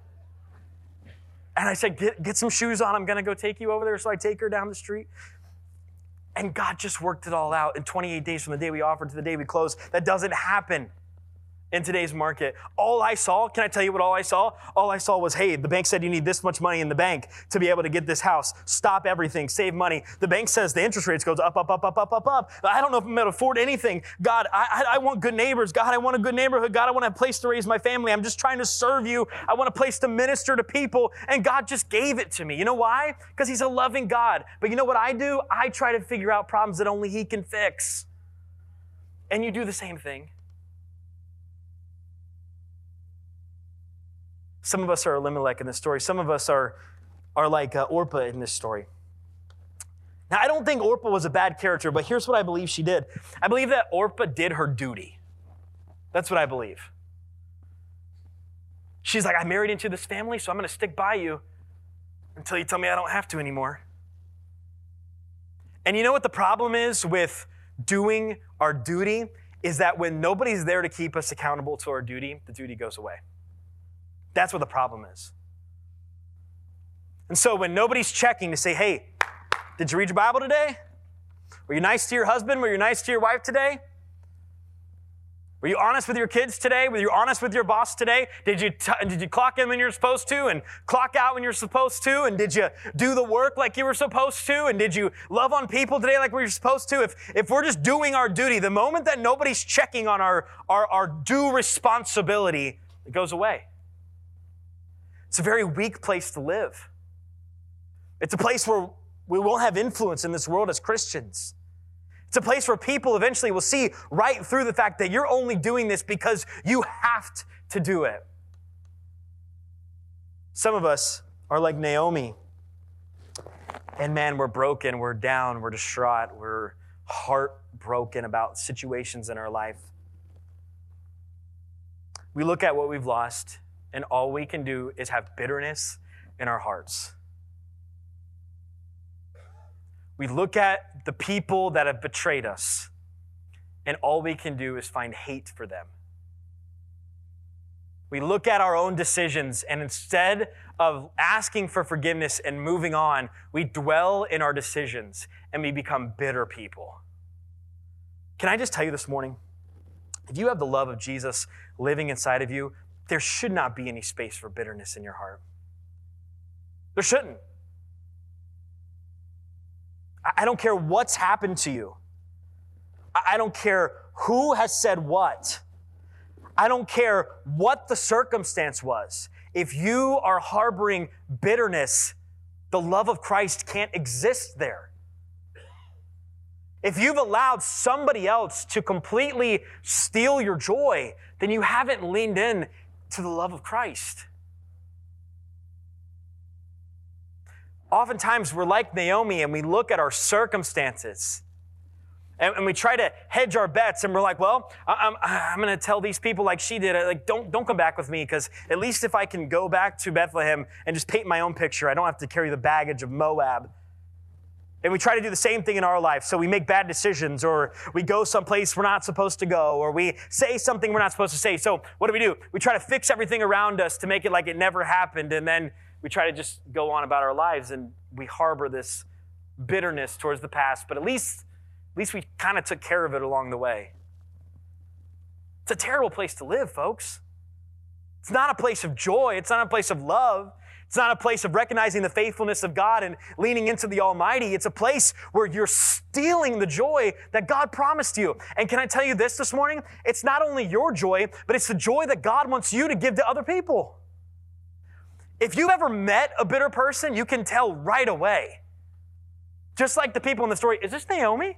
And I said, Get, get some shoes on. I'm gonna go take you over there. So I take her down the street. And God just worked it all out in 28 days from the day we offered to the day we closed. That doesn't happen in today's market. All I saw, can I tell you what all I saw? All I saw was, hey, the bank said you need this much money in the bank to be able to get this house. Stop everything, save money. The bank says the interest rates goes up, up, up, up, up, up, up. I don't know if I'm able to afford anything. God, I, I, I want good neighbors. God, I want a good neighborhood. God, I want a place to raise my family. I'm just trying to serve you. I want a place to minister to people. And God just gave it to me. You know why? Because He's a loving God. But you know what I do? I try to figure out problems that only He can fix. And you do the same thing. Some of us are Elimelech in this story. Some of us are, are like uh, Orpah in this story. Now, I don't think Orpah was a bad character, but here's what I believe she did. I believe that Orpah did her duty. That's what I believe. She's like, I married into this family, so I'm going to stick by you until you tell me I don't have to anymore. And you know what the problem is with doing our duty? Is that when nobody's there to keep us accountable to our duty, the duty goes away. That's what the problem is. And so when nobody's checking to say, hey, did you read your Bible today? Were you nice to your husband? Were you nice to your wife today? Were you honest with your kids today? Were you honest with your boss today? Did you, t- did you clock in when you're supposed to and clock out when you're supposed to? And did you do the work like you were supposed to? And did you love on people today like we were supposed to? If, if we're just doing our duty, the moment that nobody's checking on our, our, our due responsibility, it goes away. It's a very weak place to live. It's a place where we won't have influence in this world as Christians. It's a place where people eventually will see right through the fact that you're only doing this because you have to do it. Some of us are like Naomi. And man, we're broken, we're down, we're distraught, we're heartbroken about situations in our life. We look at what we've lost and all we can do is have bitterness in our hearts. We look at the people that have betrayed us, and all we can do is find hate for them. We look at our own decisions, and instead of asking for forgiveness and moving on, we dwell in our decisions and we become bitter people. Can I just tell you this morning? If you have the love of Jesus living inside of you, there should not be any space for bitterness in your heart. There shouldn't. I don't care what's happened to you. I don't care who has said what. I don't care what the circumstance was. If you are harboring bitterness, the love of Christ can't exist there. If you've allowed somebody else to completely steal your joy, then you haven't leaned in to the love of Christ. Oftentimes, we're like Naomi and we look at our circumstances and, and we try to hedge our bets and we're like, well, I'm, I'm going to tell these people like she did, like, don't, don't come back with me because at least if I can go back to Bethlehem and just paint my own picture, I don't have to carry the baggage of Moab. And we try to do the same thing in our life. So we make bad decisions, or we go someplace we're not supposed to go, or we say something we're not supposed to say. So what do we do? We try to fix everything around us to make it like it never happened. And then we try to just go on about our lives and we harbor this bitterness towards the past. But at least at least we kind of took care of it along the way. It's a terrible place to live, folks. It's not a place of joy. It's not a place of love. It's not a place of recognizing the faithfulness of God and leaning into the Almighty. It's a place where you're stealing the joy that God promised you. And can I tell you this this morning? It's not only your joy, but it's the joy that God wants you to give to other people. If you've ever met a bitter person, you can tell right away. Just like the people in the story, is this Naomi?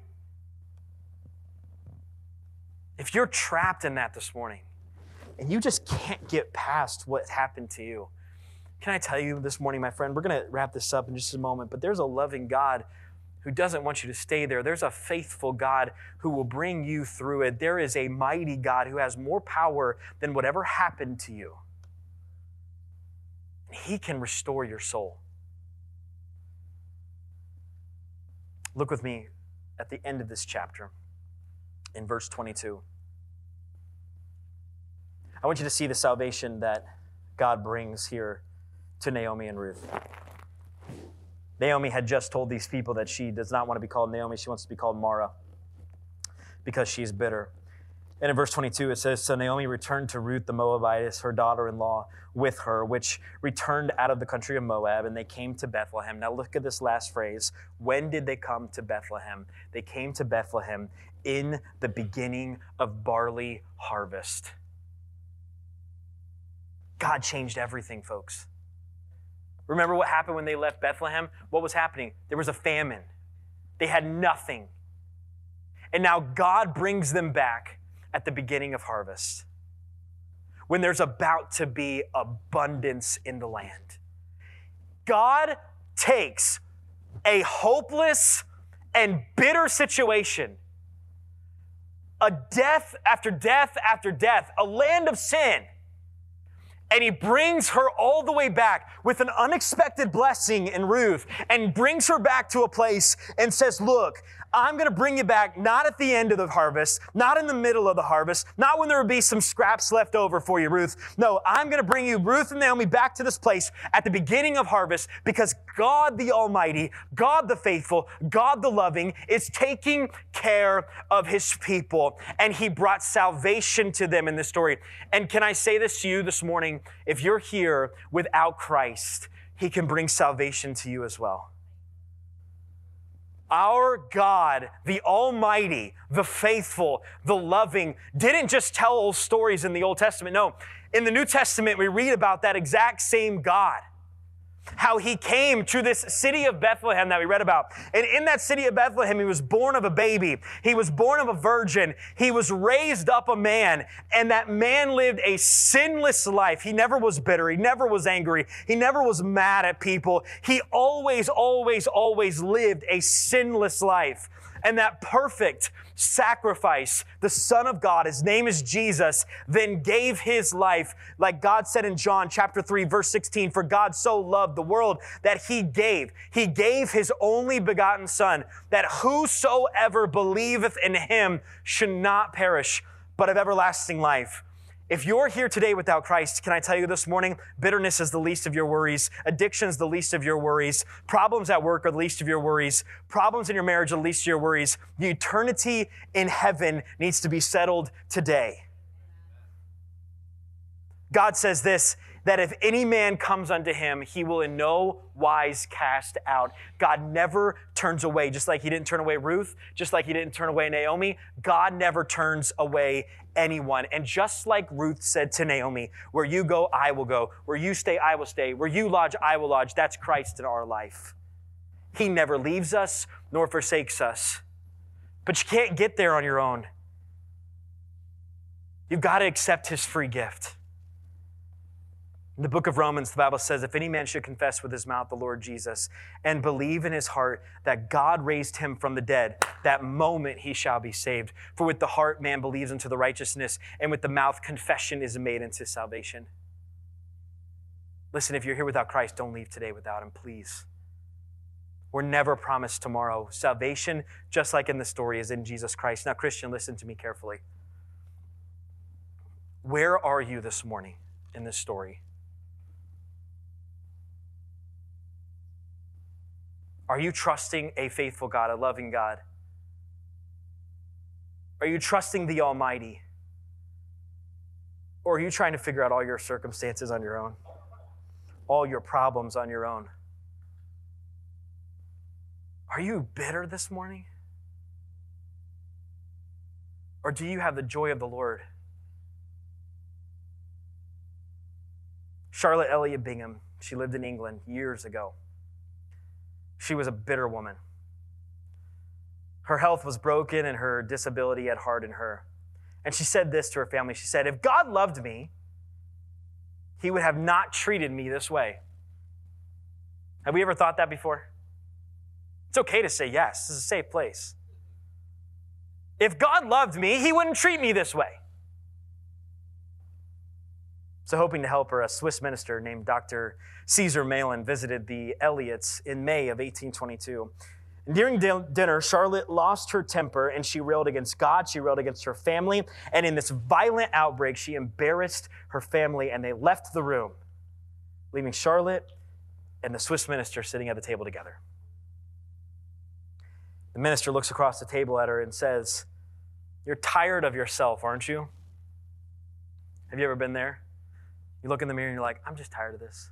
If you're trapped in that this morning and you just can't get past what happened to you, can I tell you this morning, my friend, we're going to wrap this up in just a moment, but there's a loving God who doesn't want you to stay there. There's a faithful God who will bring you through it. There is a mighty God who has more power than whatever happened to you. He can restore your soul. Look with me at the end of this chapter in verse 22. I want you to see the salvation that God brings here to Naomi and Ruth. Naomi had just told these people that she does not want to be called Naomi, she wants to be called Mara because she's bitter. And in verse 22, it says So Naomi returned to Ruth the Moabitess, her daughter in law, with her, which returned out of the country of Moab, and they came to Bethlehem. Now look at this last phrase. When did they come to Bethlehem? They came to Bethlehem in the beginning of barley harvest. God changed everything, folks. Remember what happened when they left Bethlehem? What was happening? There was a famine. They had nothing. And now God brings them back at the beginning of harvest when there's about to be abundance in the land. God takes a hopeless and bitter situation, a death after death after death, a land of sin, and he brings her all the way back with an unexpected blessing in Ruth and brings her back to a place and says, Look, I'm going to bring you back not at the end of the harvest, not in the middle of the harvest, not when there would be some scraps left over for you, Ruth. No, I'm going to bring you, Ruth and Naomi, back to this place at the beginning of harvest because God the Almighty, God the faithful, God the loving is taking care of his people. And he brought salvation to them in this story. And can I say this to you this morning? If you're here without Christ, he can bring salvation to you as well. Our God, the Almighty, the faithful, the loving, didn't just tell old stories in the Old Testament. No, in the New Testament, we read about that exact same God how he came to this city of Bethlehem that we read about. And in that city of Bethlehem, he was born of a baby. He was born of a virgin. He was raised up a man. And that man lived a sinless life. He never was bitter. He never was angry. He never was mad at people. He always, always, always lived a sinless life. And that perfect sacrifice, the Son of God, his name is Jesus, then gave his life, like God said in John chapter 3, verse 16, for God so loved the world that he gave. He gave his only begotten Son, that whosoever believeth in him should not perish, but have everlasting life. If you're here today without Christ, can I tell you this morning, bitterness is the least of your worries. Addiction is the least of your worries. Problems at work are the least of your worries. Problems in your marriage are the least of your worries. The eternity in heaven needs to be settled today. God says this that if any man comes unto him, he will in no wise cast out. God never turns away, just like he didn't turn away Ruth, just like he didn't turn away Naomi. God never turns away anyone. And just like Ruth said to Naomi, where you go, I will go. Where you stay, I will stay. Where you lodge, I will lodge. That's Christ in our life. He never leaves us nor forsakes us. But you can't get there on your own. You've got to accept his free gift. In the book of Romans, the Bible says, If any man should confess with his mouth the Lord Jesus and believe in his heart that God raised him from the dead, that moment he shall be saved. For with the heart man believes unto the righteousness, and with the mouth confession is made unto salvation. Listen, if you're here without Christ, don't leave today without him, please. We're never promised tomorrow. Salvation, just like in the story, is in Jesus Christ. Now, Christian, listen to me carefully. Where are you this morning in this story? Are you trusting a faithful God, a loving God? Are you trusting the Almighty? Or are you trying to figure out all your circumstances on your own? All your problems on your own? Are you bitter this morning? Or do you have the joy of the Lord? Charlotte Elliott Bingham, she lived in England years ago. She was a bitter woman. Her health was broken and her disability had hardened her. And she said this to her family She said, If God loved me, he would have not treated me this way. Have we ever thought that before? It's okay to say yes, this is a safe place. If God loved me, he wouldn't treat me this way. So, hoping to help her, a Swiss minister named Dr. Caesar Malan visited the Elliots in May of 1822. And during dinner, Charlotte lost her temper and she railed against God. She railed against her family. And in this violent outbreak, she embarrassed her family and they left the room, leaving Charlotte and the Swiss minister sitting at the table together. The minister looks across the table at her and says, You're tired of yourself, aren't you? Have you ever been there? You look in the mirror and you're like, I'm just tired of this.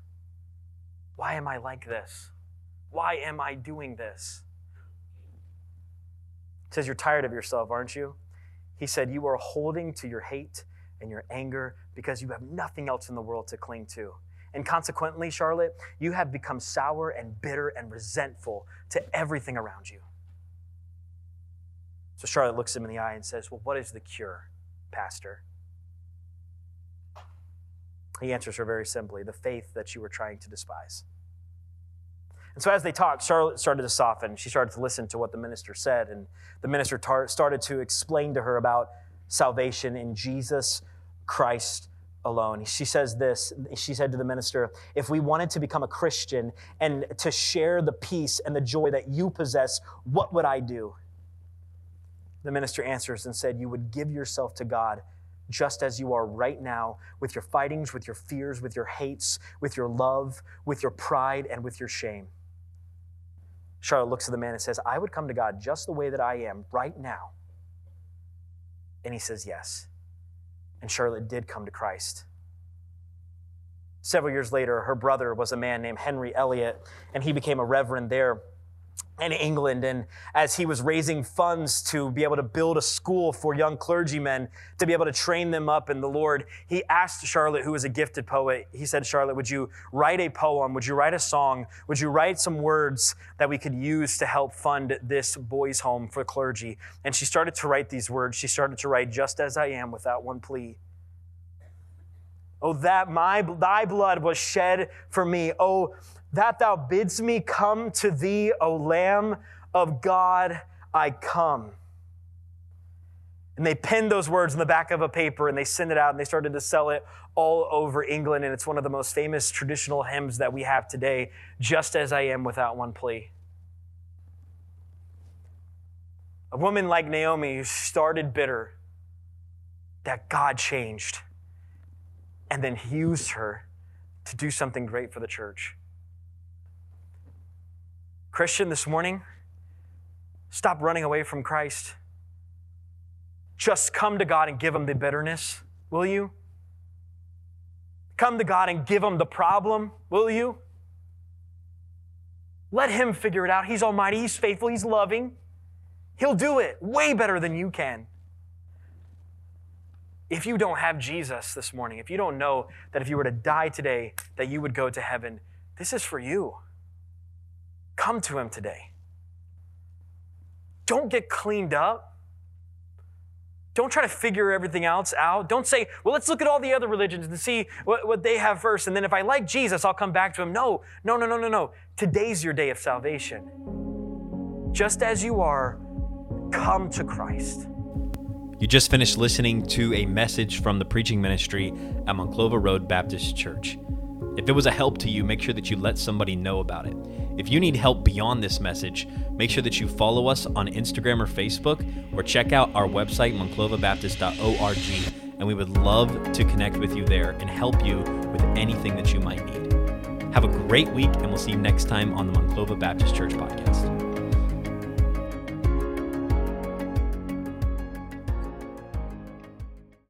Why am I like this? Why am I doing this? He says, You're tired of yourself, aren't you? He said, You are holding to your hate and your anger because you have nothing else in the world to cling to. And consequently, Charlotte, you have become sour and bitter and resentful to everything around you. So Charlotte looks him in the eye and says, Well, what is the cure, Pastor? He answers her very simply the faith that you were trying to despise. And so, as they talked, Charlotte started to soften. She started to listen to what the minister said, and the minister tar- started to explain to her about salvation in Jesus Christ alone. She says this She said to the minister, If we wanted to become a Christian and to share the peace and the joy that you possess, what would I do? The minister answers and said, You would give yourself to God just as you are right now, with your fightings, with your fears, with your hates, with your love, with your pride, and with your shame. Charlotte looks at the man and says, I would come to God just the way that I am right now. And he says, Yes. And Charlotte did come to Christ. Several years later, her brother was a man named Henry Elliott, and he became a reverend there in England. And as he was raising funds to be able to build a school for young clergymen, to be able to train them up in the Lord, he asked Charlotte, who was a gifted poet, he said, Charlotte, would you write a poem? Would you write a song? Would you write some words that we could use to help fund this boys' home for clergy? And she started to write these words. She started to write, Just as I am, without one plea. Oh, that my thy blood was shed for me. Oh, that thou bids me come to thee, O Lamb of God, I come. And they penned those words in the back of a paper and they sent it out and they started to sell it all over England. And it's one of the most famous traditional hymns that we have today, Just as I Am Without One Plea. A woman like Naomi who started bitter, that God changed and then he used her to do something great for the church. Christian, this morning, stop running away from Christ. Just come to God and give Him the bitterness, will you? come to God and give him the problem, will you? Let him figure it out. He's almighty, he's faithful, he's loving. He'll do it way better than you can. If you don't have Jesus this morning, if you don't know that if you were to die today, that you would go to heaven, this is for you. Come to him today. Don't get cleaned up. Don't try to figure everything else out. Don't say, well, let's look at all the other religions and see what, what they have first. And then if I like Jesus, I'll come back to him. No, no, no, no, no, no. Today's your day of salvation. Just as you are, come to Christ. You just finished listening to a message from the preaching ministry at Monclova Road Baptist Church. If it was a help to you, make sure that you let somebody know about it. If you need help beyond this message, make sure that you follow us on Instagram or Facebook or check out our website, monclovabaptist.org, and we would love to connect with you there and help you with anything that you might need. Have a great week, and we'll see you next time on the Monclova Baptist Church podcast.